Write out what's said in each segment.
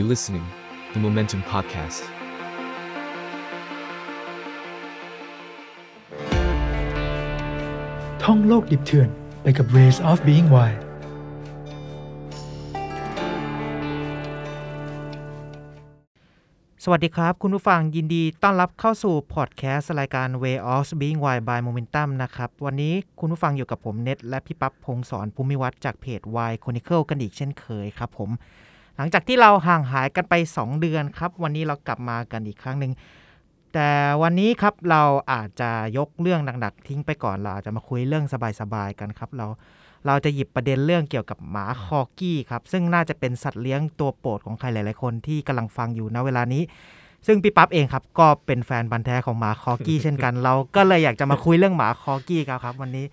You listening, the Momentum Podcast. ท่องโลกดิบเถื่อนไปกับ Ways of Being Wild สวัสดีครับ คุณผู้ฟังยินดีต้อนรับเข้าสู่พอดแคสต์รายการ Way of Being Wild by Momentum นะครับ วันนี้คุณผู้ฟังอยู่กับผมเน็ตและพี่ปั๊บพงศรภูมิวัฒน์จากเพจ Y Chronicle กันอีกเช่นเคยครับผม หลังจากที่เราห่างหายกันไป 2 เดือนครับ วันนี้เรากลับมากันอีกครั้งหนึ่งแต่วันนี้ครับเราอาจจะยกเรื่องหนักๆทิ้งไปก่อนเราอาจจะมาคุยเรื่องสบายๆกันครับ เราเราจะหยิบประเด็นเรื่องเกี่ยวกับหมาคอกี้ครับ ซึ่งน่าจะเป็นสัตว์เลี้ยงตัวโปรดของใครหลายๆคนที่กำลังฟังอยู่ณเวลานี้ ซึ่งพี่ปั๊บเองครับ ก็เป็นแฟนบันธุ์แท้ของหมาคอกี้เช่นกัน เราก็เลยอยากจะมาคุยเรื่องหมาคอกี้ครับครับ วันนี้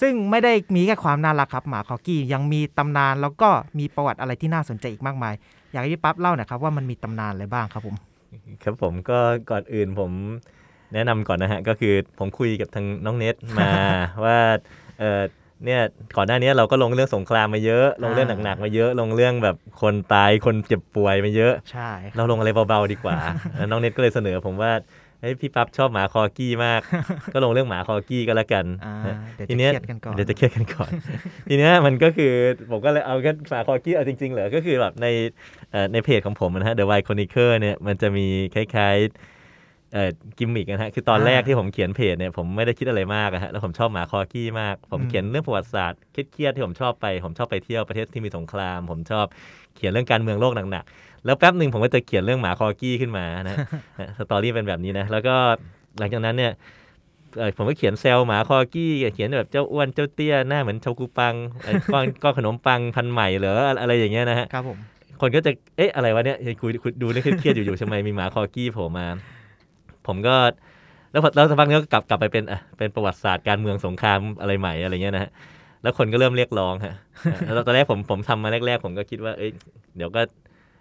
ซึ่งไม่ได้มีแค่ความน่ารักครับหมาคอกี้ยังมีตำนานแล้วก็มีประวัติอะไรที่น่าสนใจอีกมากมาย อยากให้พี่ปั๊บเล่าหน่อยครับว่ามันมีตำนานอะไรบ้างครับผม ครับผมก็ก่อนอื่นผมแนะนำก่อนนะฮะก็คือผมคุยกับทางน้องเน็ตมาว่าเออเนี่ยก่อนหน้านี้เราก็ลงเรื่องสงครามมาเยอะ ลงเรื่องหนักๆมาเยอะ ลงเรื่องแบบคนตายคนเจ็บป่วยมาเยอะ ใช่คเรารับลงอะไรเบาๆดีกว่าแล้วน้องเน็ตก็เลยเสนอผมว่าเฮ้ยพี่ปั๊บชอบหมาคอกี้มาก ก็ลงเรื่องหมาคอกี้ก็แล้วกันอ่านะเดี๋ยวทีจะเนี้ยเครียดกันก่อนเดี๋ยวจะเครียดกันก่อน ทีเนี้ยมันก็คือผมก็เลยเอาแค่หมาคอกี้เอาจริง ๆ เหรอ ก็คือแบบในเอ่อในเพจของผมนะฮะ The White Chronicle เนี่ยมันจะมีคล้ายๆเอ่อกิมมิกนะฮะ คือตอนแรกที่ผมเขียนเพจเนี่ยผมไม่ได้คิดอะไรมากอะฮะแล้วผมชอบหมาคอกี้มาก ผมเขียนเรื่องประวัติศาสตร์เครียดๆที่ผมชอบไป ผมชอบไปเที่ยวประเทศที่มีสงคราม ผมชอบเขียนเรื่องการเมืองโลกหนักๆ แล้วแป๊บหนึ่งผมก็จะเขียนเรื่องหมาคอกี้ขึ้นมานะฮะสตอรี่เป็นแบบนี้นะ แล้วก็หลังจากนั้นเนี่ยเอ่อผมก็เขียนเซลหมาคอกี้เขียนแบบเจ้าอ้วนเจ้าเตี้ยหน้าเหมือนชาวกูปังไอ้ก้อนก้อนขนมปังพันใหม่เหรออะไรอย่างเงี้ยนะฮะครับผมคนก็จะเอ๊ะอะไรวะเนี่ยคุยคุยดูเรื่องเครียดๆอยู่ๆทำไมมีหมาคอกี้โผล่มา ผมก็แล้วพอแล้วสักพักนึงก็กลับกลับไปเป็นอะเป็นประวัติศาสตร์การเมืองสงครามอะไรใหม่อะไรเงี้ยนะฮะแล้วคนก็เริ่มเรียกร้องฮะอะแล้วตอนแรกผมผมทำมาแรกๆ ผมก็คิดว่าเอ้ยเดี๋ยวก็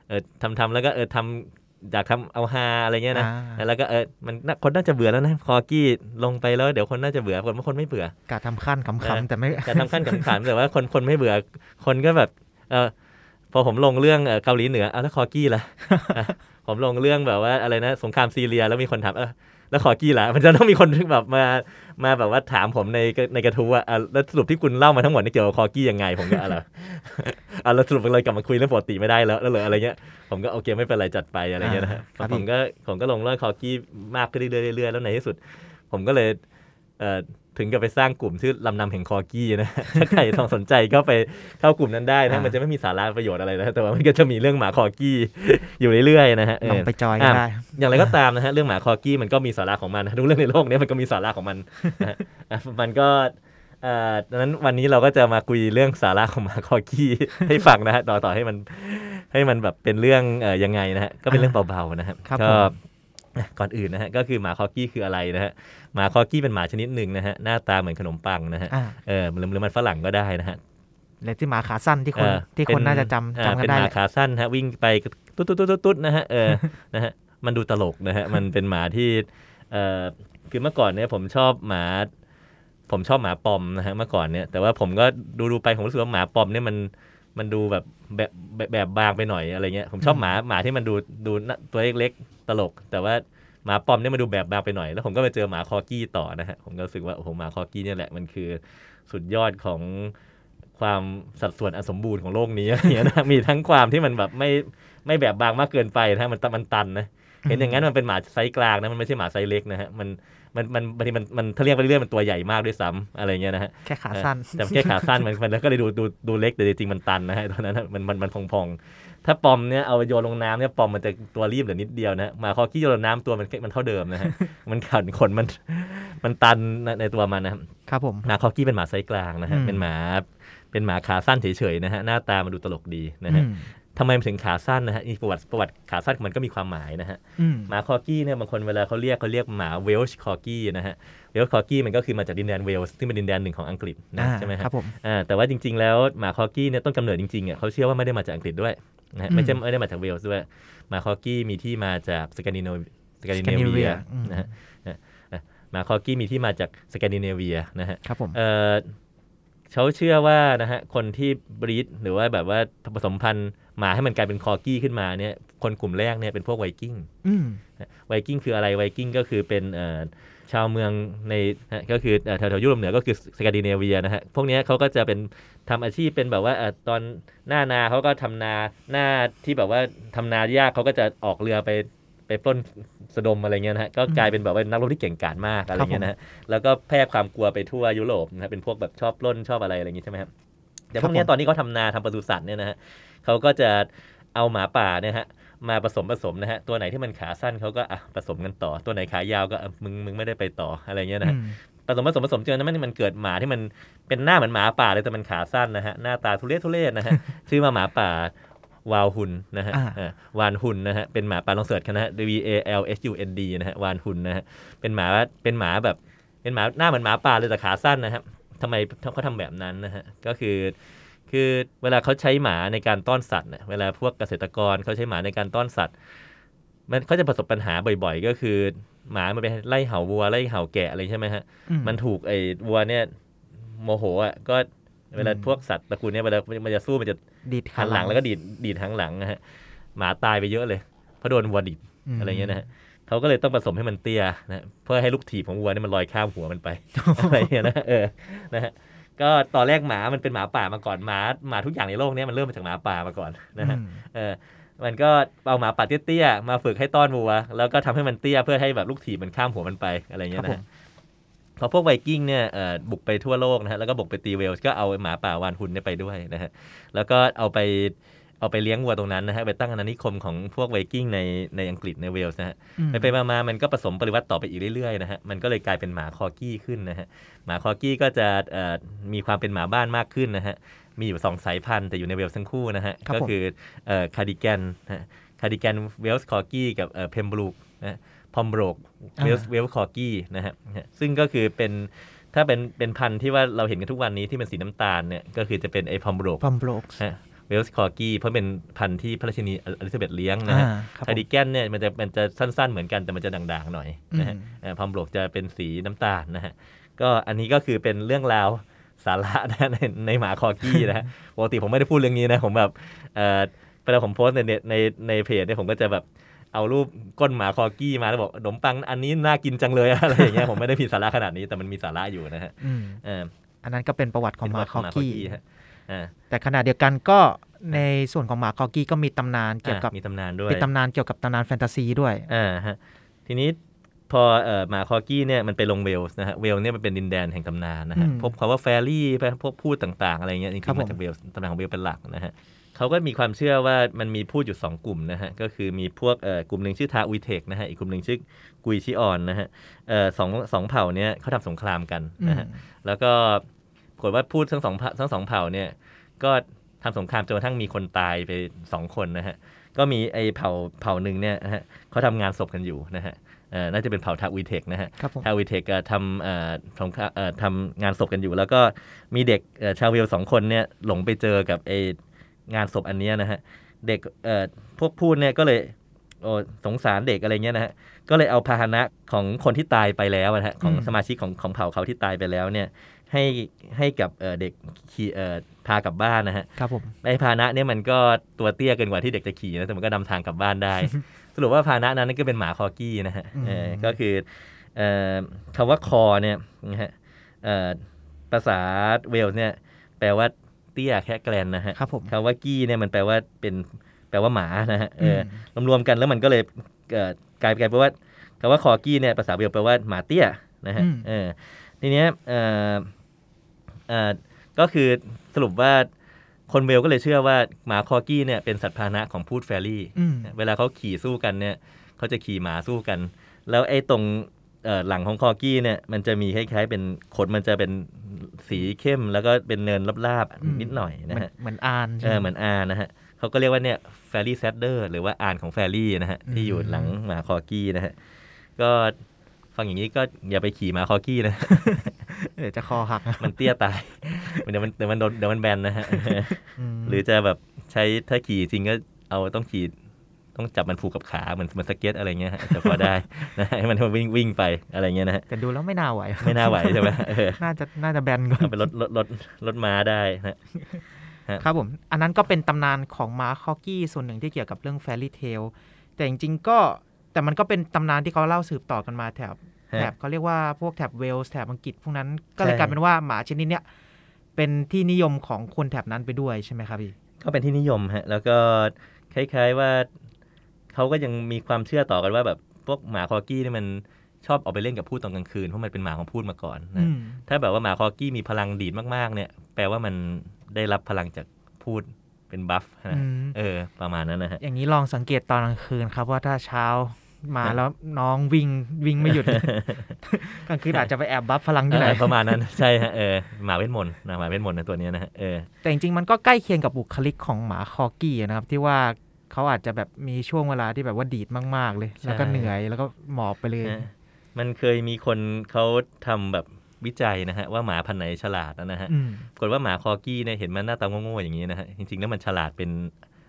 เออทำทำแล้วก็เออทำอยากทำเอาฮาอะไรเงี้ยนะอ่าแล้วก็เออมันน่าคนน่าจะเบื่อแล้วนะคอกี้ลงไปแล้วเดี๋ยวคนน่าจะเบื่อคนบางคนไม่เบื่อกาทำขั้นขำๆแต่ไม่แต่ทำขั้นขำๆแต่ว่าคนคนไม่เบื่อคนก็แบบเออพอผมลงเรื่องเอ่อเกาหลีเหนือเอาแล้วคอกี้ล่ะอะผมลงเรื่องแบบว่าอะไรนะสงครามซีเรียแล้วมีคนถามเออ แล้วคอกี้ล่ะมันจะต้องมีคนแบบมามาแบบว่าถามผมในในกระทู้ว่าอะแล้วสรุปที่คุณเล่ามาทั้งหมดนี่เกี่ยวกับคอกี้ยังไงผมก็อะไรอะแล้วสรุปเลยกลับมาคุยเรื่องปกติไม่ได้แล้วแล้วเหรออะไรเงี้ยผมก็โอเคไม่เป็นไรจัดไปอะไรเงี้ยนะฮะอ่าครับผมก็ผมก็ลงเรื่องคอกี้มากขึ้นเรื่อยๆเรื่อยๆแล้วในที่สุด ผมก็เลยเอ่อ ถึงกับไปสร้างกลุ่มชื่อลำนำแห่งคอกี้นะ ถ้าใครทองสนใจก็ไปเข้ากลุ่มนั้นได้นะอ่ามัมันจะไม่มีสาระประโยชน์อะไรนะ แต่ว่ามันก็จะมีเรื่องหมาคอกี้อยู่เรื่อยๆนะฮะเอลองอไปจอยก็ได้อย่างไรก็ตามนะฮะเรื่องหมาคอกี้มันก็มีสาระของมันนะทุกเรื่องในโลกเนี้ยมันก็มีสาระของมันนะฮะอะมันก็เอ่อดังนั้นวันนี้เราก็จะมาคุยเรื่องสาระของหมาคอกี้ให้ฟังนะฮะต่อต่อให้มันให้มันแบบเป็นเรื่องเอ่อยังไงนะฮะก็เป็นเรื่องเบาๆนะครับครับก็ผมนะ ก่อนอื่นนะฮะก็คือหมาคอกี้คืออะไรนะฮะหมาคอกี้เป็นหมาชนิดหนึ่งนะฮะหน้าตาเหมือนขนมปังนะฮะอ่าเออหรือหรือมันฝรั่งก็ได้นะฮะเลยที่หมาขาสั้นที่คนเออที่คนเป็น่าจะจำอ่าจำกัเป็นนได้หแหมาละขาสั้นฮะวิ่งไปตุ๊ดตุ๊ดตุ๊ดตุ๊ดตุ๊ดนะฮะเออนะฮะมันดูตลกนะฮะมันเป็นหมาที่เอ่อคือเมื่อก่อนเนี่ยผมชอบหมาผมชอบหมาปอมนะฮะเมื่อก่อนเนี่ยแต่ว่าผมก็ดูดูไปผมรู้สึกว่าหมาปอมเนี่ยมันมันดูแบบแบบแบบแบบบางไปหน่อยอะไรเงี้ยผมชอบหมาหมาที่มันดูดูน่าตัวเล็กๆ ตลก แต่ว่าหมาปอมเนี่ยมาดูแบบบางไปหน่อย แล้วผมก็ไปเจอหมาคอกี้ต่อนะฮะ ผมก็รู้สึกว่าโอ้โหหมาคอกี้เนี่ยแหละมันคือสุดยอดของความสัดส่วนอันสมบูรณ์ของโลกนี้อะไรเงี้ยนะมีทั้งความที่มันแบบไม่ไม่แบบบางมากเกินไปนะมันมันตันนะเห็นอย่างนั้นมันเป็นหมาไซส์กลางนะมันไม่ใช่หมาไซส์เล็กนะฮะมัน มันมันบางทีมันมันถ้าเรียกไปเรื่อยๆมันตัวใหญ่มากด้วยซ้ำอะไรเงี้ยนะฮะแค่ขาสั้นแต่แค่ขาสั้นมันมันก็เลยดูดูดูเล็กแต่จริงๆมันตันนะฮะตอนนั้นนะมันมันมันพองๆ ถ้าปอมเนี่ยเอาโยนลงน้ำเนี่ยปอมมันจะตัวลีบเหลือนิดเดียวนะหมาคอกี้โยนลงน้ำตัวมันมันเท่าเดิมนะฮะมันขันขนมันมันตันในในตัวมันนะครับครับผมหมาคอกี้เป็นหมาไซส์กลางนะฮะอืมเป็นหมาเป็นหมาขาสั้นเฉยๆนะฮะหน้าตามันดูตลกดีนะฮะอืม ทำไมมันถึงขาสั้นนะฮะนี่ประวัติประวัติขาสั้นของมันก็มีความหมายนะฮะอืมหมาคอกี้เนี่ยบางคนเวลาเขาเรียกเขาเรียกหมา Welsh Corgi นะฮะ Welsh Corgi มันก็คือมาจากดินแดนเวลส์ซึ่งเป็นดินแดนหนึ่งของอังกฤษนะอ่าใช่ไหมคฮะรับผมอ่าแต่ว่าจริง ๆ แล้วหมาคอกี้เนี่ยต้นกำเนิดจริงๆอะเขาเชื่อว่าไม่ได้มาจากอังกฤษด้วยนะฮะอืมไม่ใช่ไม่ได้มาจากเวลส์ด้วยหมาคอกี้มีที่มาจากสแกนดิเนวสแกนดิเนเวีย Scandinavia อืมนะฮะอะอะหมาคอกี้มีที่มาจากสแกนดิเนเวียนะฮะครับผม เอ่อเขาเชื่อว่านะฮะคนที่ breed หรือว่าแบบว่าผสมพันธุ์หมาให้มันกลายเป็นคอกี้ขึ้นมาเนี่ยคนกลุ่มแรกเนี่ยเป็นพวกไวกิ้งอืมไวกิ้งคืออะไรไวกิ้งก็คือเป็นเอ่อชาวเมืองในนะก็คือเอ่อแถวแถวยุโรปเหนือก็คือสแกนดิเนเวียนะฮะพวกเนี้ยเขาก็จะเป็นทำอาชีพเป็นแบบว่าเอ่อตอนหน้านาเขาก็ทำนาหน้าที่แบบว่าทำนายากเขาก็จะออกเรือไป ไปปล้นสะดมอะไรเงี้ยนะฮะก็กลายเป็นแบบว่านักรบที่เก่งกาจมากอะไรเงี้ยนะฮะแล้วก็แพร่ความกลัวไปทั่วยุโรปนะฮะเป็นพวกแบบชอบปล้นชอบอะไรอะไรอย่างงี้ใช่ไหมครับแต่พวกเนี้ยตอนที่เขาทำนาทำปศุสัตว์เนี่ยนะฮะเขาก็จะเอาหมาป่าเนี่ยฮะมาผสมผสมนะฮะ ตัวไหนที่มันขาสั้นเขาก็อะผสมกันต่อ ตัวไหนขายาวก็อะมึงมึงไม่ได้ไปต่ออะไรเงี้ยนะฮะอืมผสมผสมผสมจนนั้นมันมันเกิดหมาที่มันเป็นหน้าเหมือนหมาป่าเลยแต่มันขาสั้นนะฮะหน้าตาทุเรศทุเรศนะฮะชื่อมาหมาป่า วาวหุนนะฮะอ่าอ่าวานหุนนะฮะ เป็นหมาป่าลองเสิร์ชกันนะฮะ V A L S U N D นะฮะ วานหุนนะฮะ เป็นหมา เป็นหมาแบบ เป็นหมาหน้าเหมือนหมาป่าเลยแต่ขาสั้นนะครับทำไมเขาทำแบบนั้นนะฮะ ก็คือ คือเวลาเขาใช้หมาในการต้อนสัตว์เนี่ยเวลาพวกเกษตรกรเขาใช้หมาในการต้อนสัตว์ มันเขาจะประสบปัญหาบ่อยๆ ก็คือ หมามันไปไล่เห่าวัวไล่เห่าแกะอะไรใช่ไหมฮะอืมันถูกไอ้วัวเนี่ยโมโหอะก็ เวลาอืมพวกสัตว์ตระกูลเนี้ยเวลามันจะสู้มันจะดีดขาหันหลังแล้วก็ดีดดีดหางหลังนะฮะหมาตายไปเยอะเลยเพราะโดนวัวดีดมอะไรเงี้ยนะฮะเขาก็เลยต้องผสมให้มันเตี้ยนะฮะเพื่อให้ลูกถีบของวัวเนี่ยมันลอยข้ามหัวมันไปอะไรเงี้ยนะเออนะฮะก็ตอนแรกหมามันเป็นหมาป่ามาก่อนหมาหมาทุกอย่างในโลกเนี้ยมันเริ่มมาจากหมาป่ามาก่อนนะฮะอืมเออมันก็เอาหมาป่าเตี้ยๆมาฝึกให้ต้อนวัว แล้วก็ทำให้มันเตี้ยเพื่อให้แบบลูกถีบมันข้ามหัวมันไปอะไรเงี้ยครับนะฮะ พอพวกไวกิ้งเนี่ยเอ่อบุกไปทั่วโลกนะฮะแล้วก็บุกไปตีเวลส์ก็เอาหมาป่าวานหุนเนี่ยไปด้วยนะฮะแล้วก็เอาไปเอาไปเลี้ยงวัวตรงนั้นนะฮะไปตั้งอาณานิคมของพวกไวกิ้งในในอังกฤษในเวลส์นะฮะอืมไปไปมาๆมันก็ผสมปริวัติต่อไปอีกเรื่อยๆนะฮะมันก็เลยกลายเป็นหมาคอกี้ขึ้นนะฮะหมาคอกี้ก็จะเอ่อมีความเป็นหมาบ้านมากขึ้นนะฮะมีอยู่สองสายพันธุ์แต่อยู่ในเวลส์ทั้งคู่นะฮะครับก็ผมคือเอ่อคาร์ดิแกนนะฮะ Cardigan Welsh Corgi กับเอ่อ Pembroke นะฮะ Pembroke Welsh Welsh Corgi นะฮะซึ่งก็คือเป็นถ้าเป็นเป็นพันธุ์ที่ว่าเราเห็นกันทุกวันนี้ที่เป็นสีน้ำตาลเนี่ยก็คือจะเป็นไอ้ Pembroke Pembroke Welsh Corgi เพราะเป็นพันธุ์ที่พระราชินีอลิซาเบธเลี้ยงนะอ่าฮะครับคาร์ดิแกนเนี่ยมันจะมันจะสั้นๆเหมือนกันแต่มันจะด่างๆหน่อยนะฮะอืมเอ่อ Pembroke จะเป็นสีน้ำตาลนะฮะก็อันนี้ก็คือเป็นเรื่องราวสาระนะในในหมาคอกี้นะฮะปกติผมไม่ได้พูดเรื่องนี้นะผมแบบเอ่อเวลาผมโพสต์ในเน็ตในในเพจเนี่ยผมก็จะแบบ เอารูปก้นหมาคอกี้มาแล้วบอกขนมปังอันนี้น่ากินจังเลยอะไรอย่างเงี้ยผมไม่ได้มีสาระขนาดนี้แต่มันมีสาระอยู่นะฮะอืมเอออันนั้นก็เป็นประวัติของหมาเป็นควัอดกี้ฮะอ่าแต่ขณะเดียวกันก็ในส่วนของหมาคอกี้ก็มีตำนานเกี่ยวกับอะมีตำนานด้วยเป็นตำนานเกี่ยวกับตำนานแฟนตาซีด้วยอ่าฮะทีนี้พอเอ่อหมาคอกี้เนี่ยมันไปลงเวลส์นะฮะเวลส์เนี่ยมันเป็นดินแดนแห่งตำนานนะฮะอืมพวกคำว่า fairy พวกภูตต่าง ๆ อะไรเงี้ยจริงๆครับมาจากเวลส์ตำนานของเวลส์เป็นหลักนะฮะ เขาก็มีความเชื่อว่ามันมีภูตอยู่ 2 กลุ่มนะฮะ ก็คือมีพวกเอ่อกลุ่มหนึ่งชื่อ Tylwyth Teg นะฮะ อีกกลุ่มหนึ่งชื่อกุยชิออนนะฮะเอ่อสองสองเผ่าเนี้ยเขาทำสงครามกันนะฮะ แล้วก็ปรากฏว่าพูดทั้งสองเผ่าทั้งสองเผ่าเนี่ย ก็ทำสงครามจนกระทั่งมีคนตายไปสองคนนะฮะ ก็มีไอ้เผ่าเผ่าหนึ่งเนี่ยนะฮะเขาทำงานศพกันอยู่นะฮะเอ่อน่าจะเป็นเผ่าทาอุยเทกนะฮะครับผมทาวิเทคก็ทำเอ่อสงครามเอ่อทำงานศพกันอยู่ แล้วก็มีเด็กเอ่อชาวเวลสองคนเนี่ยหลงไปเจอกับไอ งานศพอันเนี้ยนะฮะเด็กเอ่อพวกพูดเนี่ยก็เลยโอ้สงสารเด็กอะไรเงี้ยนะฮะก็เลยเอาพาหนะของคนที่ตายไปแล้วนะฮะของอืมสมาชิกของของเผ่าเขาที่ตายไปแล้วเนี่ยให้ให้กับเอ่อเด็กขี่เอ่อพากลับบ้านนะฮะครับผมไอ้พาหนะเนี่ยมันก็ตัวเตี้ยเกินกว่าที่เด็กจะขี่นะแต่มันก็นำทางกลับบ้านได้ สรุปว่าพาหนะนั้นก็เป็นหมาคอกี้นะฮะเออก็คือเอ่อคำว่าคอเนี่ยนะฮะเอ่อภาษาเวลส์เนี่ยแปลว่า เตี้ยแค่แกลนนะฮะครับผมคำว่ากี้เนี่ยมันแปลว่าเป็นแปลว่าหมานะฮะเออมรวมๆกันแล้วมันก็เลยเอ่อกลายกลายเป็นว่าคำว่าคอกี้เนี่ยภาษาเวลส์แปลว่าหมาเตี้ยนะฮะอืมเออทีเนี้ยเอ่อเอ่อก็คือสรุปว่าคนเวลก็เลยเชื่อว่าหมาคอกี้เนี่ยเป็นสัตว์พาหนะของพูดแฟรี่อืมเวลาเขาขี่สู้กันเนี่ยเขาจะขี่หมาสู้กัน แล้วไอ้ตรงเอ่อหลังของคอกี้เนี่ยมันจะมีคล้ายๆเป็นขนมันจะเป็น สีเข้มแล้วก็เป็นเนินราบอืมๆนิดหน่อยนะฮะเหมือนเหมือนอานใช่ไหมเออเหมือนอานนะฮะเขาก็เรียกว่าเนี่ย fairy saddle หรือว่าอานของ fairy นะฮะที่อยู่อืมหลังหมาคอกี้นะฮะก็ฟังอย่างนี้ก็อย่าไปขี่หมาคอกี้นะเดี๋ยวจะคอหัก มันเตี้ยตายเดี๋ยวมันเดี๋ยวมันโดนเดี๋ยวมันแบนนะฮะมหรือจะแบบใช้ถ้าขี่จริงก็เอาต้องขี่ ต้องจับมันผูกกับขาเหมือนเหมือนสเก็ตอะไรเงี้ยฮะจะพอได้นะให้มันวิ่งวิ่งไปอะไรเงี้ยนะฮะแต่ดูแล้วไม่น่าไหว ไม่น่าไหวใช่ไหมเออน่าจะน่าจะแบนก่อนเอาไปรถรถรถรถม้าได้นะฮะครับผม อันนั้นก็เป็นตำนานของหมาคอกี้ส่วนหนึ่งที่เกี่ยวกับเรื่อง fairy tale แต่จริงๆก็แต่มันก็เป็นตำนานที่เขาเล่าสืบต่อกันมาแถบฮะแถบเขาเรียกว่าพวกแถบเวลส์แถบอังกฤษพวกนั้นก็เลยใช่กลายเป็นว่าหมาชนิดเนี้ยเป็นที่นิยมของคนแถบนั้นไปด้วยใช่ไหมครับพี่ก็เป็นที่นิยมฮะแล้วก็คล้ายๆว่า เขาก็ยังมีความเชื่อต่อกันว่าแบบพวกหมาคอกี้นี่มันชอบออกไปเล่นกับพูดตอนกลางคืนเพราะมันเป็นหมาของพูดมาก่อนนะอืมถ้าแบบว่าหมาคอกี้มีพลังดีดมากๆ เนี่ย แปลว่ามันได้รับพลังจากพูดเป็นบัฟนะอืมเออ ประมาณนั้นนะฮะอย่างนี้ลองสังเกตตอนกลางคืนครับว่าถ้าเช้ามาฮะแล้วน้องวิ่งวิ่งไม่หยุดกลางคืนอาจจะไปแอบบัฟพลังที่ไหนเออประมาณนั้นใช่ฮะเออหมาเวทมนต์นะหมาเวทมนต์นะตัวเนี้ยนะฮะเออแต่จริงๆมันก็ใกล้เคียงกับบุคลิกของหมาคอกี้นะครับที่ว่า เขาอาจจะแบบมีช่วงเวลาที่แบบว่าดีดมาก ๆ เลยใช่แล้วก็เหนื่อยแล้วก็หมอบไปเลยนะมันเคยมีคนเขาทำแบบวิจัยนะฮะว่าหมาพันธุ์ไหนฉลาดนะฮะอืมปรากฏว่าหมาคอกี้เนี่ยเห็นมันหน้าตาโง่ๆอย่างนี้นะฮะจริงๆแล้วมันฉลาดเป็น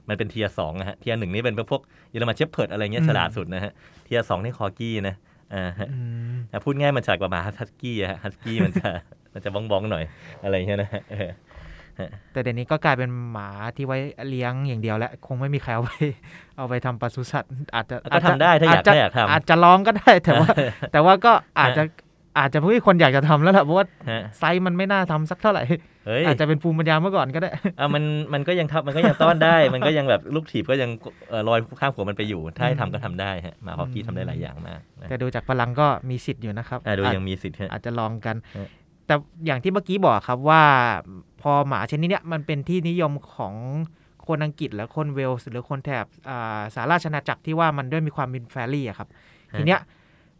มันเป็น tier สองนะฮะ tier หนึ่งนี่เป็นพวกเยอรมันเชพเพิร์ดอะไรเงี้ยฉลาดสุดนะฮะ tier สองนี่คอกี้นะอ่าฮะอืมอะพูดง่ายมันฉลาดกว่าหมาฮัสกี้อะฮะฮัสกี้มันจะมันจะบ้องๆหน่อยอะไรเงี้ยนะฮะเออ แต่เดี๋ยวนี้ก็กลายเป็นหมาที่ไว้เลี้ยงอย่างเดียวแล้ว คงไม่มีใครเอาไปเอาไปทำปศุสัตว์ อาจจะก็ทำได้ถ้าอยากจจะถ้าอยากทำอาจจะลองก็ได้แต่ว่า แต่ว่าก็อาจจะอาจจะไม่มีคนอยากจะทำแล้วล่ะเพราะว่าฮะไซส์มันไม่น่าทำสักเท่าไหร่เฮ้ยอาจจะเป็นภูมิปัญญาเมื่อก่อนก็ได้อะมันมันก็ยังทับมันก็ยังต้อนได้ มันก็ยังแบบลูกถีบก็ยังเอ่อลอยข้ามหัวมันไปอยู่ ถ้าให้ทำก็ทำได้ฮะหมาคอกี้ทำได้หลายอย่างมากนะแต่ดูจากพลังก็มีสิทธิ์อยู่นะครับอะดูอาจยังมีสิทธิ์ฮะอาจจะลองกันเออแต่อย่างที่เมื่อกี้บอกครับว่าพ อหมาชนิดเนี้ยมันเป็นที่นิยมของคนอังกฤษและคนเวลส์หรือคนแถบอ่าสหราชอาณาจักรที่ว่ามันด้วยมีความเป็น fairy อะครับ ทีเนี้ย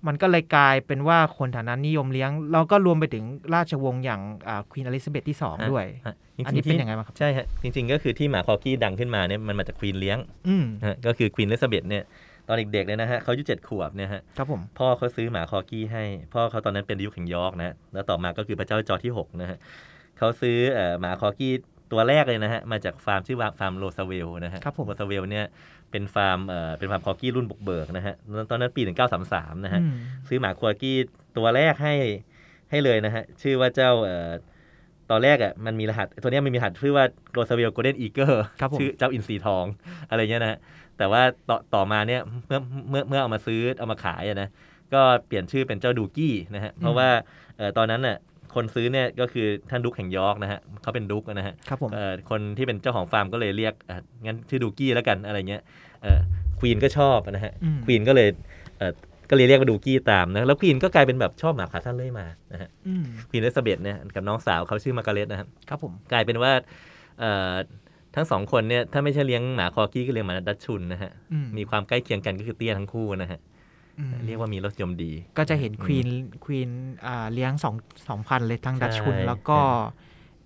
มันก็เลยกลายเป็นว่าคนฐานะนิยมเลี้ยงแล้วก็รวมไปถึงราชวงศ์อย่างควีนอลิซาเบธที่สองด้วยฮะจริงๆอันนี้เป็นที่ยังไงบ้างครับใช่ฮะจริง ๆ ก็คือที่หมาคอกี้ดังขึ้นมาเนี่ยมันมาจากควีนเลี้ยงอืมฮะก็คือควีนเลซาเบธเนี่ยตอนเด็กๆเนี่ยนะฮะเขาอายุเจ็ดขวบเนี่ยฮะครับผมพ่อเขาซื้อหมาคอกี้ให้ พ่อเขาตอนนั้นเป็นดยุคแห่งยอร์กนะแล้วต่อมาก็คือพระเจ้าจอร์จที่หกนะฮะ เขาซื้อเอ่อหมาคอกี้ตัวแรกเลยนะฮะ มาจากฟาร์มชื่อว่าฟาร์มโรซาเวลนะฮะครับผมโรซาเวลเนี่ยเป็นฟาร์มเอ่อเป็นฟาร์มคอกี้รุ่นบุกเบิกนะฮะ ตอนนั้นปี 1933 นะฮะอืมซื้อหมาคอกี้ตัวแรกให้ให้เลยนะฮะ ชื่อว่าเจ้าเอ่อตอนแรกอะมันมีรหัส ตัวเนี้ยมันมีรหัสชื่อว่า Rozavel Golden Eagle ครับผมชื่อเจ้าอินทรีทองอะไรเงี้ยนะฮะแต่ว่าต่อต่อมาเนี่ยเมื่อเมื่อเมื่อเอามาซื้อเอามาขายอะนะก็เปลี่ยนชื่อเป็นเจ้าดูกี้นะฮะเพราะว่าเอ่อตอนนั้นน่ะ คนซื้อเนี่ยก็คือท่าน Duke แห่งยอร์กนะฮะเขาเป็น Duke นะฮะครับผมเอ่อคนที่เป็นเจ้าของฟาร์มก็เลยเรียกอะงั้นชื่อดูกี้แล้วกันอะไรเงี้ยควีนก็ชอบนะฮะอืมควีนก็เลยเอ่อก็เลยเรียกว่าดูกี้ตามนะแล้วควีนก็กลายเป็นแบบชอบหมาขาสั้นเรื่อยมานะฮะอืมควีนเลสเบธเนี่ยกับน้องสาวเขาชื่อมาร์กาเร็ตนะครับครับผมกลายเป็นว่าเอ่อทั้งสองคนเนี่ยถ้าไม่ใช่เลี้ยงหมาคอกี้ก็เลี้ยงหมาดัชชุนนะฮะอืมมีความใกล้เคียงกันก็คือเตี้ยทั้งคู่นะฮะอืม เรียกว่ามีรสนิยมดี ก็จะเห็นควีนควีนอ่าเลี้ยงสองสองพันธุ์เลยทั้งใช่ดัชชุน แล้วก็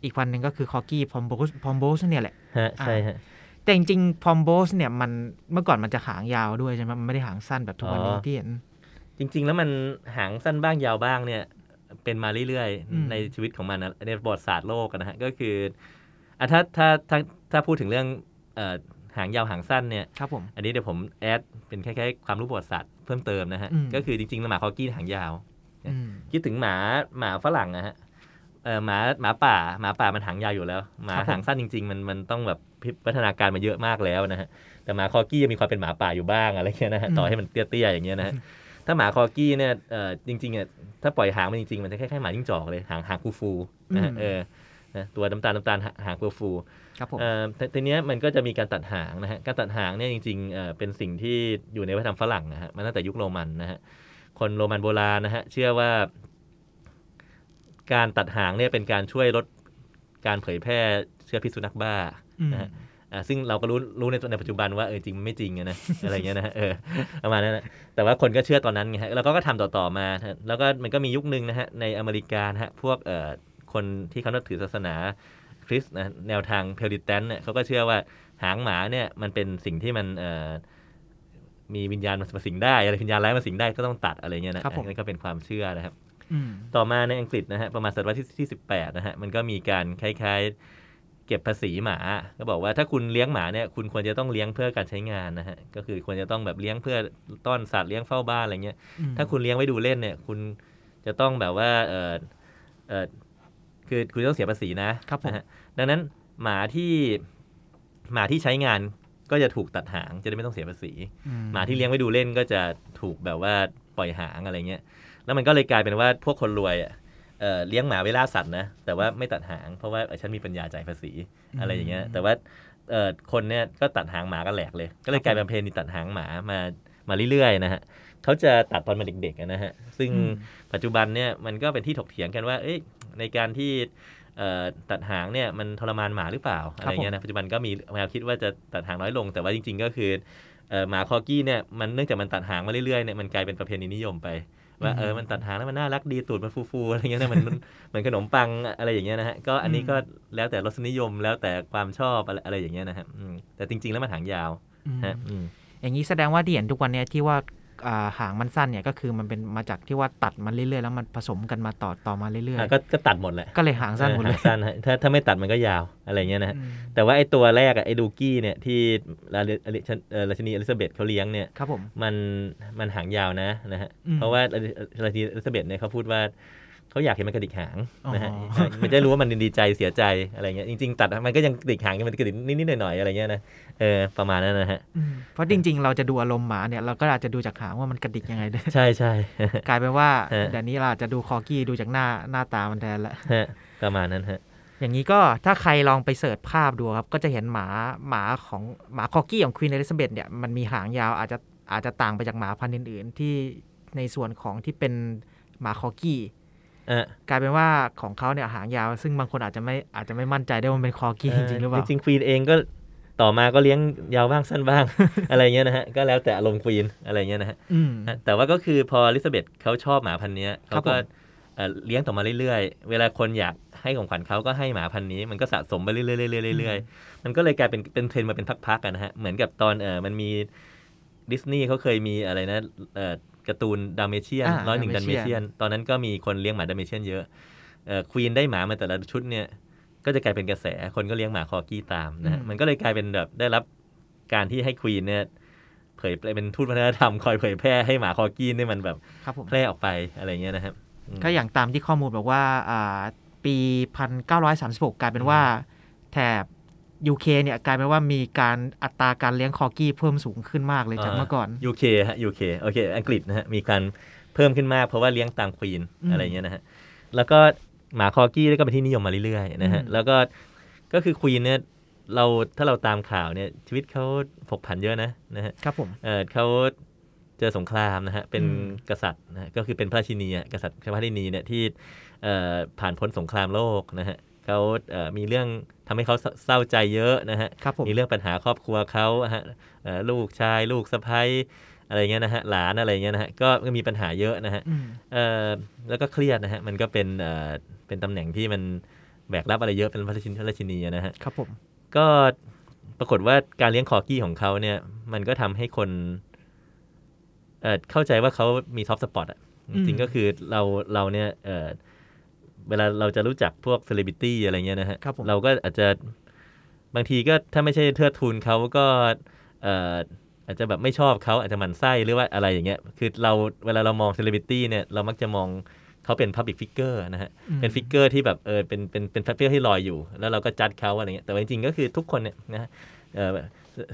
อีกพันธุ์หนึ่งก็คือคอกี้เพมโบรกเพมโบรกเนี่ยแหละฮะใช่ฮะแต่จริงๆเพมโบรกเนี่ยมันเมื่อก่อนมันจะหางยาวด้วยใช่ไหมมันไม่ได้หางสั้นแบบทุกวันนี้อ๋อที่เห็น จริง ๆ แล้วมันหางสั้นบ้างยาวบ้างเนี่ยเป็นมาเรื่อยอืมๆในชีวิตของมันนะในประวัติศาสตร์โลกอะนะฮะก็คืออะถ้าถ้าถ้าถ้าพูดถึงเรื่องเอ่อ หางยาวหางสั้นเนี่ยครับผมอันนี้เดี๋ยวผม add เป็นคล้ายๆความรู้ประวัติศาสตร์เพิ่มเติมนะฮะอืมก็คือจริงๆแล้วหมาคอกี้หางยาวอืมคิดถึงหมาหมาฝรั่งนะฮะเออหมาหมาป่าหมาป่ามันหางยาวอยู่แล้วหมาครับผมหางสั้นจริง ๆ มันมันต้องแบบพัฒนาการมาเยอะมากแล้วนะฮะแต่หมาคอกี้ยังมีความเป็นหมาป่าอยู่บ้างอะไรเงี้ยนะฮะต่อให้มันเตี้ยๆอย่างเงี้ยนะฮะถ้าหมาคอกี้เนี่ยเออจริงๆอะถ้าปล่อยหางมันจริงๆมันจะคล้ายๆหมาจิ้งจอกเลยหางหางฟูๆนะฮะเออนะตัวน้ำตาลน้ำตาลหางฟูๆ ครับผมเอ่อแต่ทีเนี้ยมันก็จะมีการตัดหางนะฮะการตัดหางเนี่ยจริงๆเอ่อเป็นสิ่งที่อยู่ในวัฒนธรรมฝรั่งนะฮะมาตั้งแต่ยุคโรมันนะฮะคนโรมันโบราณนะฮะเชื่อว่า การตัดหางเนี่ยเป็นการช่วยลดการเผยแพร่เชื้อพิษสุนัขบ้าอืมนะฮะอ่าซึ่งเราก็รู้รู้ในในปัจจุบันว่าเออจริงมันไม่จริงอะนะอะไรเงี้ยนะฮะเออประมาณนั้นนะแต่ว่าคนก็เชื่อตอนนั้นไงฮะแล้วก็ก็ทำต่อๆมาฮะแล้วก็มันก็มียุคหนึ่งนะฮะในอเมริกานะฮะพวกเอ่อคนที่เขานับถือศาสนาค ริสต์นะแนวทางเพลิแตนเนี่ยเขาก็เชื่อว่าหางหมาเนี่ยมันเป็นสิ่งที่มันเอ่อมีวิญญาณมาสิงได้อะไรวิญญาณร้ายมาสิงได้ก็ต้องตัดอะไรเงี้ยนะครับผมนั่นก็เป็นความเชื่อนะครับอืมต่อมาในอังกฤษนะฮะประมาณศตวรรษที่ที่สิบแปดนะฮะมันก็มีการคล้ายๆ เก็บภาษีหมา ก็บอกว่าถ้าคุณเลี้ยงหมาเนี่ยคุณควรจะต้องเลี้ยงเพื่อการใช้งานนะฮะก็คือควรจะต้องแบบเลี้ยงเพื่อต้อนสัตว์เลี้ยงเฝ้าบ้านอะไรเงี้ยอืมถ้าคุณเลี้ยงไว้ดูเล่นเนี่ย คุณจะต้องแบบว่าเออเออ คือคุณต้องเสียภาษีนะครับผมนะฮะดังนั้นหมาที่หมาที่ใช้งานก็จะถูกตัดหางจะได้ไม่ต้องเสียภาษีอืหมาที่เลี้ยงไว้ดูเล่นก็จะถูกแบบว่าปล่อยหางอะไรเงี้ยแล้วมันก็เลยกลายเป็นว่าพวกคนรวยอะเอ่อเลี้ยงหมาไว้ล่าสัตว์นะแต่ว่าไม่ตัดหาง เพราะว่าเออฉันมีปัญญาจ่ายภาษีอะไรอย่างเงี้ย แต่ว่าเอ่อคนเนี่ยก็ตัดหางหมากันแหลกเลย ก็เลยกลายเป็นประเพณีตัดหางหมามามาเรื่อยๆนะฮะเขาจะตัดตอนมาเด็กๆอะนะฮะซึ่งอืมปัจจุบันเนี่ยมันก็เป็นที่ถกเถียงกันว่าเอ้ย ในการที่เอ่อตัดหางเนี่ยมันทรมานหมาหรือเปล่าอะไรเงี้ยนะปัจจุบันก็มีแนวคิดว่าจะตัดหางน้อยลง แต่ว่าจริง ๆ ก็คือเอ่อหมาคอกี้เนี่ยมันเนื่องจากมันตัดหางมาเรื่อยๆเนี่ยมันกลายเป็นประเพณีนิยมไปว่าเออมันตัดหางแล้วมันน่ารักดีตูดมันฟูๆอะไรเงี้ยนะมันมันเหมือนขนมปังอะไรอย่างเงี้ยนะฮะก็อันนี้ก็แล้วแต่รสนิยมแล้วแต่ความชอบอะไรอะไรอย่างเงี้ยนะฮะอืมแต่จริง ๆ แล้วมันหางยาวอืมฮะอืมอย่างนี้แสดงว่าที่เห็นทุกวันเนี้ยที่ว่าอ่า หางมันสั้นเนี่ยก็คือมันเป็นมาจากที่ว่าตัดมันเรื่อยๆแล้วมันผสมกันมาต่อต่อมาเรื่อยอะก็ก็ตัดหมดแหละๆก็เลยหางสั้นหมดเลยออางสั้นฮะถ้าถ้าไม่ตัดมันก็ยาวอะไรเงี้ยนะฮะอืมแต่ว่าไอ้ตัวแรกอะไอ้ดูกี้เนี่ยที่ราชเอ่อราชินีอลิซาเบธเขาเลี้ยงเนี่ยครับผมมันมันหางยาวนะนะฮะอืมเพราะว่าราชินีอลิซาเบธเนี่ยเขาพูดว่า เขาอยากเห็นมันกระดิกหางนะฮะอ๋อมันจะรู้ว่ามันดีใจเสียใจอะไรเงี้ยจริงๆ ตัดมันก็ยังกระดิกหางมันกระดิกนิดๆหน่อยๆอะไรเงี้ยนะเออประมาณนั้นนะฮะอืมเพราะจริง ๆ เราจะดูอารมณ์หมาเนี่ยเราก็อาจจะดูจากหางว่ามันกระดิกยังไงด้วยใช่ใช่กลายเป็นว่าฮะเดี๋ยวนี้เราอาจจะดูคอกี้ดูจากหน้าหน้าตามันแทนละฮะประมาณนั้นฮะอย่างนี้ก็ถ้าใครลองไป search ภาพดูครับ ก็จะเห็นหมาหมาของหมาคอกี้ของควีนเอลิซาเบธเนี่ยมันมีหางยาวอาจจะอาจจะต่างไปจากหมาพันธุ์อื่น ๆ ที่ในส่วนของที่เป็นหมาคอกี้อะ กลายเป็นว่าของเขาเนี่ยหางยาว ซึ่งบางคนอาจจะไม่อาจจะไม่มั่นใจได้ว่ามันเป็นคอกี้จริงๆหรือเปล่าจริงๆควีนเองก็ต่อมาก็เลี้ยงยาวบ้างสั้นบ้าง อะไรเงี้ยนะฮะ ก็แล้วแต่อารมณ์ควีนอะไรเงี้ยนะฮะอืมฮะแต่ว่าก็คือพออลิซาเบธเขาชอบหมาพันธุ์เนี้ยครัเขาก็เอ่อเลี้ยงต่อมาเรื่อยๆ เวลาคนอยากให้ของขวัญเขาก็ให้หมาพันธุ์นี้มันก็สะสมไปเรื่อยๆเรื่อยๆเรื่อยๆมันก็เลยกลายเป็นเป็นเทรนด์มาเป็นพักๆกันนะฮะ เหมือนกับตอนเออมันมีดิสนีย์เขาเคยมีอะไรนะเอ่อ การ์ตูนดัลเมเชียนอ่าร้อยหนึ่งดันเม Dalmatian เชียนตอนนั้นก็มีคนเลี้ยงหมาดัลเมเชียนเยอะเอ่อควีนได้หมามาแต่ละชุดเนี่ยก็จะกลายเป็นกระแสคนก็เลี้ยงหมาคอกี้ตามนะฮะอืมมันก็เลยกลายเป็นแบบได้รับการที่ให้ควีนเนี่ยเผยเป็นทูตวัฒนธรรมคอยเผยแพร่ให้หมาคอกี้เนี่ยมันแบบครับผมแพร่ออกไปอะไรเงี้ยนะครับอืมก็อย่างตามที่ข้อมูลบอกว่าอ่าปี 1936 กลายเป็นว่าแถบ UK เนี่ยกลายเป็นว่ามีการอัตราการเลี้ยงคอกี้เพิ่มสูงขึ้นมากเลยจากเมื่อก่อนยูเคฮะยูเคโอเค อังกฤษนะฮะ มีการเพิ่มขึ้นมากเพราะว่าเลี้ยงตามควีนอืมอะไรเงี้ยนะฮะ แล้วก็หมาคอกี้ก็เป็นที่นิยมมาเรื่อยๆนะฮะอืมแล้วก็ก็คือควีนเนี่ยเราถ้าเราตามข่าวเนี่ยชีวิตเขาผกผันเยอะนะนะฮะครับผมเออเขาเจอสงครามนะฮะเป็นอืมกษัตริย์นะฮะก็คือเป็นพระราชินีอะกษัตริย์พระราชินีเนี่ยที่เอ่อผ่านพ้นสงครามโลกนะฮะ เขาเอ่อมีเรื่องทำให้เขาเศร้าใจเยอะนะฮะครับผมมีเรื่องปัญหาครอบครัวเขาอะฮะเอ่อลูกชายลูกสะใภ้อะไรเงี้ยนะฮะหลานอะไรเงี้ยนะฮะก็ก็มีปัญหาเยอะนะฮะอืมเอ่อแล้วก็เครียดนะฮะมันก็เป็นเอ่อเป็นตำแหน่งที่มันแบกรับอะไรเยอะเป็นพระราชินีพระราชินีอะนะฮะครับผมก็ปรากฏว่าการเลี้ยงคอกี้ของเขาเนี่ย มันก็ทำให้คนเอ่อเข้าใจว่าเขามี soft spot อะอืมจริงๆก็คือเราเราเนี่ย เอ่อเวลาเราจะรู้จักพวกเซเลบริตี้อะไรเงี้ยนะฮะครับผมเราก็อาจจะบางทีก็ถ้าไม่ใช่เทิดทูนเขาก็เอ่ออาจจะแบบไม่ชอบเขาอาจจะหมั่นไส้หรือว่าอะไรอย่างเงี้ยคือเราเวลาเรามองเซเลบริตี้เนี่ยเรามักจะมองเขาเป็นพับ l ิ c ฟิกเกอร์นะฮะอืมเป็น figure ที่แบบเออเป็นเป็นเป็น figure ที่ลอยอยู่ แล้วเราก็จัดเขาอะไรเงี้ยแต่ว่าจริงๆก็คือทุกคนเนี่ยนะฮะเออ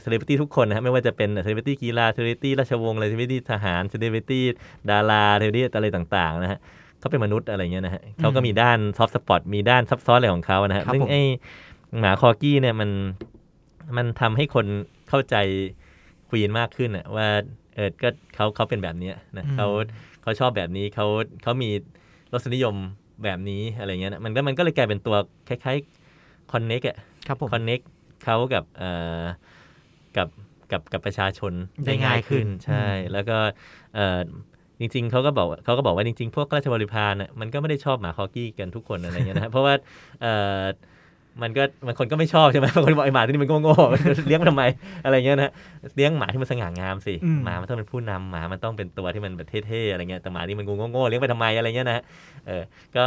เซเลบริตี้ทุกคนนะฮะไม่ว่าจะเป็นเซเลบริตี้กีฬาเซเลบริตี้ราชวงศ์เซเลบริตี้ทหารเซเลบริตี้ดาราเซเลบริตี้อะไรต่างๆนะฮะ เขาเป็นมนุษย์อะไรเงี้ยนะฮะเขาก็มีด้าน soft spot มีด้านซับซ้อนอะไรของเขานะฮะครับซึ่งผมไอ้หมาคอกี้เนี่ยมันมันทำให้คนเข้าใจควีนมากขึ้นอะว่าเออก็เขาเขาเป็นแบบเนี้ยนะเขาเขาชอบแบบนี้เขาเขามีรสนิยมแบบนี้อะไรเงี้ยนะมันก็มันก็เลยกลายเป็นตัวคล้ายๆคอนเน็กอะครับผมคอนเน็กเขากับเอ่อกับกับกับประชาชนได้ง่ายขึ้นใช่อืมแล้วก็เอ่อ จริงๆเขาก็บอกเขาก็บอกว่าจริงๆ พวกราชบริพารน่ะมันก็ไม่ได้ชอบหมาคอกี้กันทุกคนอะไรเงี้ยนะเพราะว่าเอ่อมันก็บางคนก็ไม่ชอบใช่ไหมบางคนบอกไอหมาที่นี่มันโง่ๆเลี้ยงมันทำไมอะไรเงี้ยนะเลี้ยงหมาที่มันสง่างามสิอืมหมามันต้องเป็นผู้นำหมามันต้องเป็นตัวที่มันแบบเท่ๆอะไรเงี้ยแต่หมานี่มันโง่ๆเลี้ยงไปทำไมอะไรเงี้ยนะเออก็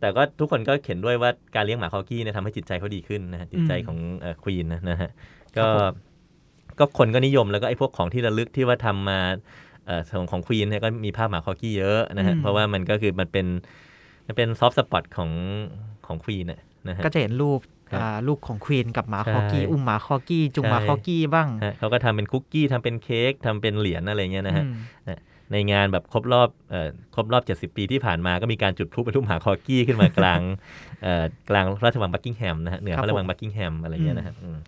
แต่ก็ทุกคนก็เห็นด้วยว่าการเลี้ยงหมาคอกี้เนี่ยทำให้จิตใจเขาดีขึ้นนะฮะจิตใจของควีนนะนะฮะก็ครับผมก็คนก็นิยมแล้วก็ไอ้พวกของที่ระลึกที่ว่าทำมาเอ่อ ของของควีนเนี่ยก็มีภาพหมาคอกี้เยอะนะฮะอืมเพราะว่ามันก็คือมันเป็นมันเป็น soft spot ของของควีนนะนะฮะก็จะเห็นรูปอ่ารูปของควีนกับหมาใช่คอกี้อุ้มหมาคอกี้จูงหมาใช่คอกี้บ้างฮะเขาก็ทำเป็นคุกกี้ทำเป็นเค้กทำเป็นเหรียญอะไรเงี้ยนะฮะอืมในงานแบบครบรอบเอ่อครบรอบ 70 ปีที่ผ่านมาก็มีการจุดพลุเป็นรูปหมาคอกี้ขึ้นมากลางเอ่อกลางราชวังบักกิงแฮมนะฮะเหนือพระราชวังบักกิงแฮมอะไรเงี้ยนะฮะอืม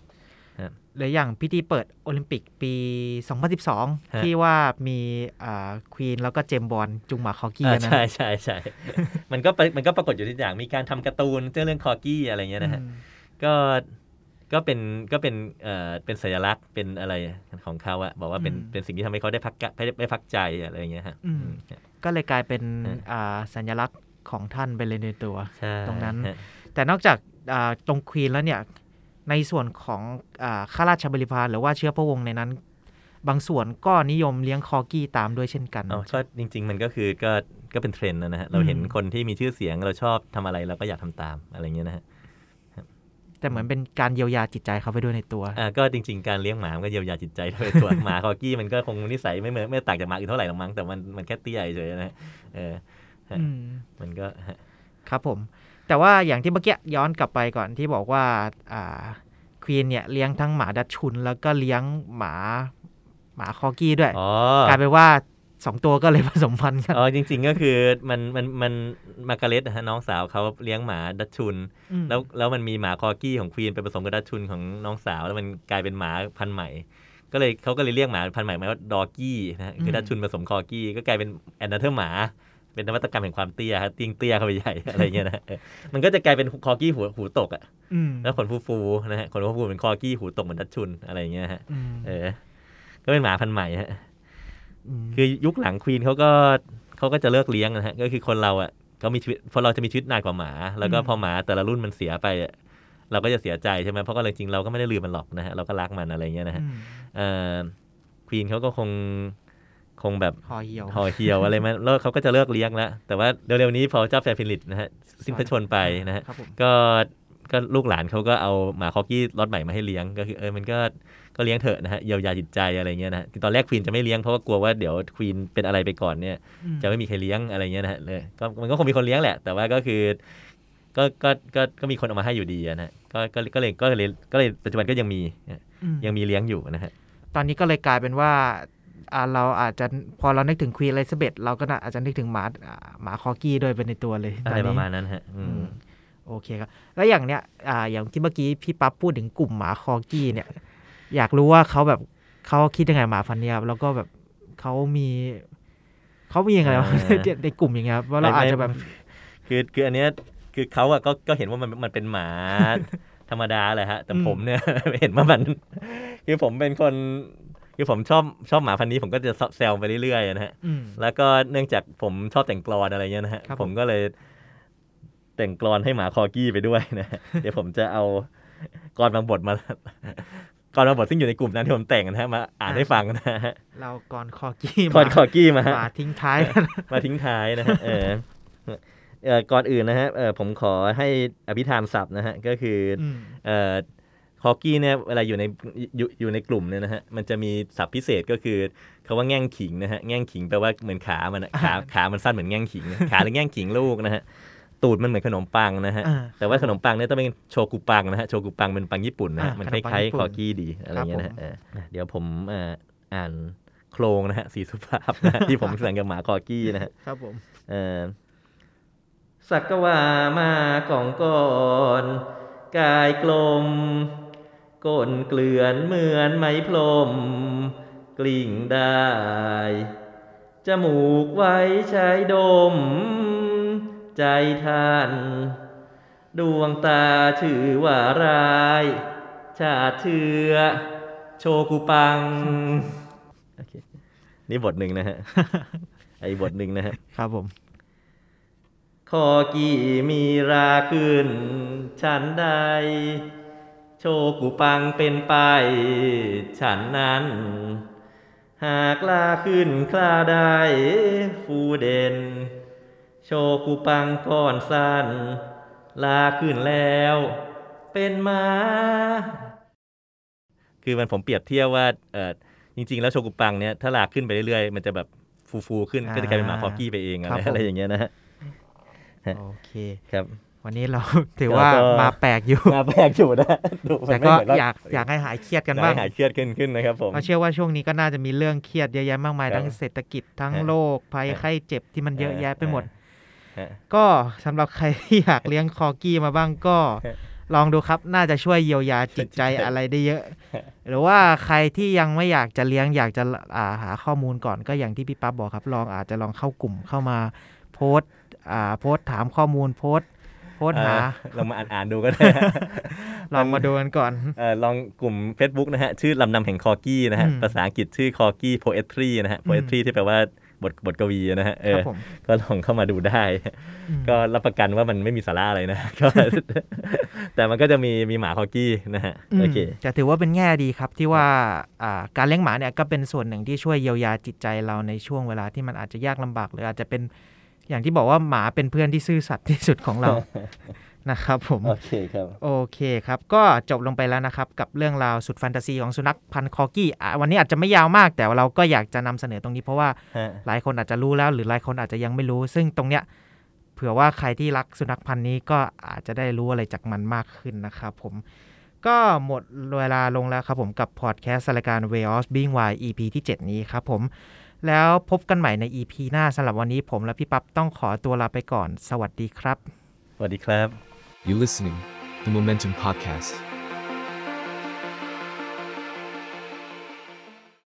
หรืออย่างพิธีเปิดโอลิมปิกปีฮะ2012 ที่ว่ามีอ่าควีนแล้วก็เจมส์บอนด์จูงหมาคอกี้อ่านะใช่ใช่ใช่มันก็ไปมันก็ปรากฏอยู่ที่อย่างมีการทำการ์ตูนเรื่องคอกี้อะไรเงี้ยนะฮะอืมก็ก็เป็นก็เป็นเอ่อเป็นสัญลักษณ์เป็นอะไรของเขาอะบอกว่าเป็นเป็นสิ่งที่ทำให้เขาได้พักกะได้ได้พักใจอะไรอย่างเงี้ยฮะอืมอืมก็เลยกลายเป็นฮะอ่าสัญลักษณ์ของท่านไปเลยในตัวใช่ตรงนั้นฮะแต่นอกจากอ่าตรงควีนแล้วเนี่ย ในส่วนของอาข้าราชบริพารหรือว่าเชื้อพระวงศ์ในนั้น บางส่วนก็นิยมเลี้ยงคอกี้ตามด้วยเช่นกันอ๋อก็จริง ๆ มันก็คือก็ก็เป็นเทรนด์นะฮะ เราเห็นอืมคนที่มีชื่อเสียงเราชอบทำอะไรเราก็อยากทำตามอะไรเงี้ยนะฮะแต่เหมือนเป็นการเยียวยาจิตใจเขาไปด้วยในตัวอ่าก็จริง ๆ การเลี้ยงหมามันก็เยียวยาจิตใจด้วยตัวหมาคอกี้มันก็คงนิสัยไม่เหมือนไม่ต่างจากหมาอื่นเท่าไหร่หรอกมั้งแต่มันมันแค่เตี้ยเฉยๆนะฮะเออฮะอืมมันก็ฮะครับผม แต่ว่าอย่างที่เมื่อกี้ย้อนกลับไปก่อนที่บอกว่าอ่าควีนเนี่ยเลี้ยงทั้งหมาดัชชุน แล้วก็เลี้ยงหมาหมาคอกี้ด้วยอ๋อกลายเป็นว่าสองตัวก็เลยผสมพันธุ์กันอ๋อจริง ๆ ก็คือมันมันมันมาการ์เร็ตนะฮะน้องสาวเขาเลี้ยงหมาดัชชุนอืมแล้วแล้วมันมีหมาคอร์กี้ของควีนไปผสมกับดัชชุนของน้องสาว แล้วมันกลายเป็นหมาพันธุ์ใหม่ ก็เลยเขาก็เลยเรียกหมาพันธุ์ใหม่มาว่าดอร์กี้นะฮะคือดัชชุนผสมคอร์กี้ก็กลายเป็น another หมา เป็นนวัตกรรมแห่งความเตี้ยฮะติ้งเตี้ยเข้าไปใหญ่อะไรเงี้ยนะเออมันก็จะกลายเป็นคอร์กี้หูหูตกอะอืมแล้วขนฟูๆนะฮะขนฟูๆเป็นคอร์กี้หูตกเหมือนดัชชุนอะไรเงี้ยฮะมเออ ก็เป็นหมาพันธุ์ใหม่ฮะมคือยุคหลังควีนเขาก็เขาก็จะเลิกเลี้ยงนะฮะก็คือคนเราอะเขามีชีวิตพอเราจะมีชีวิตนานกว่าหมา แล้วก็พอหมาแต่ละรุ่นมันเสียไปอะเราก็จะเสียใจใช่ไหมเพราะก็จริงๆเราก็ไม่ได้ลืมมันหรอกนะฮะเราก็รักมันอะไรเงี้ยนะฮะอืมเอ่อควีนเขาก็คง คงแบบห่อเหี่ยวห่อเหี่ยวอะไรมาแล้วเขาก็จะเลิกเลี้ยงแล้วแต่ว่าเร็วๆนี้พอเจ้าฟ้าฟิลิปนะฮะสิ้นพระชนม์ไปนะฮะครับผมก็ก็ลูกหลานเขาก็เอาหมาคอร์กี้ล็อตใหม่มาให้เลี้ยงก็คือเออมันก็ก็เลี้ยงเถอะนะฮะเยียวยาจิตใจอะไรเงี้ยนะฮะตอนแรกควีนจะไม่เลี้ยงเพราะว่ากลัวว่าเดี๋ยวควีนเป็นอะไรไปก่อนเนี่ยอืมจะไม่มีใครเลี้ยงอะไรเงี้ยนะฮะเลยก็มันก็คงมีคนเลี้ยงแหละ แต่ว่าก็คือก็ก็ก็ก็มีคนเอามาให้อยู่ดีอะนะฮะก็ก็ก็เลยก็เลยก็เลยปัจจุบันก็ยังมีอืมยังมีเลี้ยงอยู่นะฮะตอนนี้ก็เลยกลายเป็นว่าอ่า เราอาจจะพอเรานึกถึงควีนไลซาเบธเราก็น่าอาจจะนึกถึงหมาอ่าหมาคอกี้ด้วยเป็นในตัวเลยตอะอนไรนี้ประมาณนั้นฮะอือืมมโอเคครับ แล้วอย่างเนี้ยอ่าอย่างที่เมื่อกี้พี่ปั๊บพูดถึงกลุ่มหมาคอกี้เนี่ย อยากรู้ว่าเขาแบบเขาคิดยังไงหมาพันธุ์เนี้ยครับแล้วก็แบบเขามีเขามียังไงวะเออในในกลุ่มอย่างเงี้ยครับว่าเราไม่อาจไม่จะแบบคือคืออันเนี้ยคือเขาอะก็ก็เห็นว่ามันมันเป็นหมาธรรมดาแหละฮะ แต่อืมผมเนี่ยเห็นว่ามัน คือผมเป็นคน คือผมชอบชอบหมาพันธุ์นี้ผมก็จะแซวไปเรื่อยๆนะฮะอืมแล้วก็เนื่องจากผมชอบแต่งกลอนอะไรเงี้ยนะฮะครับผมก็เลยแต่งกลอนให้หมาคอกี้ไปด้วยนะฮะเดี๋ยวผมจะเอากรอนบางบทมากรอนบางบทซึ่งอยู่ในกลุ่มนั้นที่ผมแต่งนะฮะมาอ่านให้ฟังนะฮะเราก่อนคอกี้กรอนคอกี้มามาทิ้งท้ายมาทิ้งท้ายนะฮะเออเอ่อก่อนอื่นนะฮะเออผมขอให้อภิธานศัพท์นะฮะก็คือออืมเอ่อ ฮอกกี้เนี่ยเวลาอยู่ในอยู่อยู่ในกลุ่มเนี่ยนะฮะมันจะมีศัพท์พิเศษก็คือคาว่าแง่งขิงนะฮะแง่งขิงแปลว่าเหมือนขามันอะขาขามันสั้นเหมือนแง่งขิง ขาหรือแง่งขิงลูกนะฮะตูดมันเหมือนขนมปังนะฮะอ่าแต่ว่าขนมปังเนี่ยต้องเป็นโชกุปังนะฮะโชกุปังเป็นปังญี่ปุ่นนะฮะอ่ามันขคนมปังล้ายญี่ๆปุ่คนอกี้ดีอะไรเงี้ยนะฮะครับผมเออนะเดี๋ยวผมเอ่ออ่านโครงนะฮะสีสุภาพนะฮะที่ผมสั่งกับหมาคอกี้นะฮะครับผมเอ่อสักกว่ามากองก่อนกายกลม ก้นเกลื่อนเหมือนไม้พรมกลิ่งได้ จมูกไว้ใช้ดม ใจท่าน ดวงตาชื่อว่าร้าย ชาติเชื้อโชกุปังโอเคนี่บทหนึ่งนะฮะ ไอ้บทหนึ่งนะฮะ ครับผมคอกี่มีราขึ้นฉันใด โชกุปังเป็นไป ฉันนั้น หากลาขึ้นคลาได้ฟูเด่น โชกุปังก้อนสั้น ลาขึ้นแล้ว เป็นมา คือมันผมเปรียบเทียบว่าเออจริง ๆ แล้วโชกุปังเนี่ยถ้าลากขึ้นไปเรื่อยๆ มันจะแบบฟูๆขึ้นอ่าก็จะกลายเป็นหมาคอกี้ไปเองอะครัไรบผมอะไรอย่างเงี้ยนะฮะโอเคครับ วันนี้เราถือว่าแล้วก็มาแปลกอยู่มาแปลกอยู่นะดูมันแต่ไม่ก็เหมืนรบอยากอยากให้หายเครียดกันบ้างให้หายเครียดขึ้นขึ้นนะครับผมเพราะเชื่อว่าช่วงนี้ก็น่าจะมีเรื่องเครียดเยอะแยะมากมายครับทั้งเศรษฐกิจทั้งฮะโรคภัยฮะไข้เจ็บที่มันเยอะแยะไปหมดฮะก็สำหรับใครที่อยากเลี้ยงคอกี้มาบ้างก็ฮะลองดูครับ น่าจะช่วยเยียวยาจิตใจจิตใจอะไรได้เยอะฮะหรือว่าใครที่ยังไม่อยากจะเลี้ยงอยากจะอ่าหาข้อมูลก่อนก็อย่างที่พี่ปั๊บบอกครับ ลองอาจจะลองเข้ากลุ่มเข้ามาโพสต์อ่าโพสต์ถามข้อมูลโพสต์ โพสต์หาเออลองมาอ่านอ่านดูก็ได้ลองมาดูกันก่อนเออลองกลุ่ม Facebook นะฮะ ชื่อลำนำแห่งคอกี้นะฮะอืมภาษาอังกฤษชื่อคอกี้ poetry นะฮะ poetry ที่แปลว่าบทบทกวีนะฮะเอครัอบผมก็ลองเข้ามาดูได้อืมก็รับประกันว่ามันไม่มีสาระอะไรนะก็แต่มันก็จะมีมีหมาคอกี้นะฮะอืมโอเคแต่ถือว่าเป็นแง่ดีครับที่ว่าอ่าการเลี้ยงหมาเนี่ยก็เป็นส่วนหนึ่งที่ช่วยเยียวยาจิตใจเราในช่วงเวลาที่มันอาจจะยากลำบากหรืออาจจะเป็น อย่างที่บอกว่าหมาเป็นเพื่อนที่ซื่อสัตย์ที่สุดของเรานะครับผมโอเคครับโอเคครับ ก็จบลงไปแล้วนะครับ กับเรื่องราวสุดแฟนตาซีของสุนัขพันธุ์คอกี้อะวันนี้อาจจะไม่ยาวมากแต่ว่าเราก็อยากจะนำเสนอตรงนี้เพราะว่าฮะหลายคนอาจจะรู้แล้ว หรือหลายคนอาจจะยังไม่รู้ ซึ่งตรงเนี้ยเผื่อว่าใครที่รักสุนัขพันธุ์นี้ก็อาจจะได้รู้อะไรจากมันมากขึ้นนะครับผมก็หมดเวลาลงแล้วครับผมกับพอดแคสต์รายการ Way of Being Wild EP ที่ 7 นี้ครับผม แล้วพบกันใหม่ใน EP หน้าสำหรับวันนี้ผมและพี่ปั๊บต้องขอตัวลาไปก่อน สวัสดีครับ สวัสดีครับ You listening, the Momentum Podcast.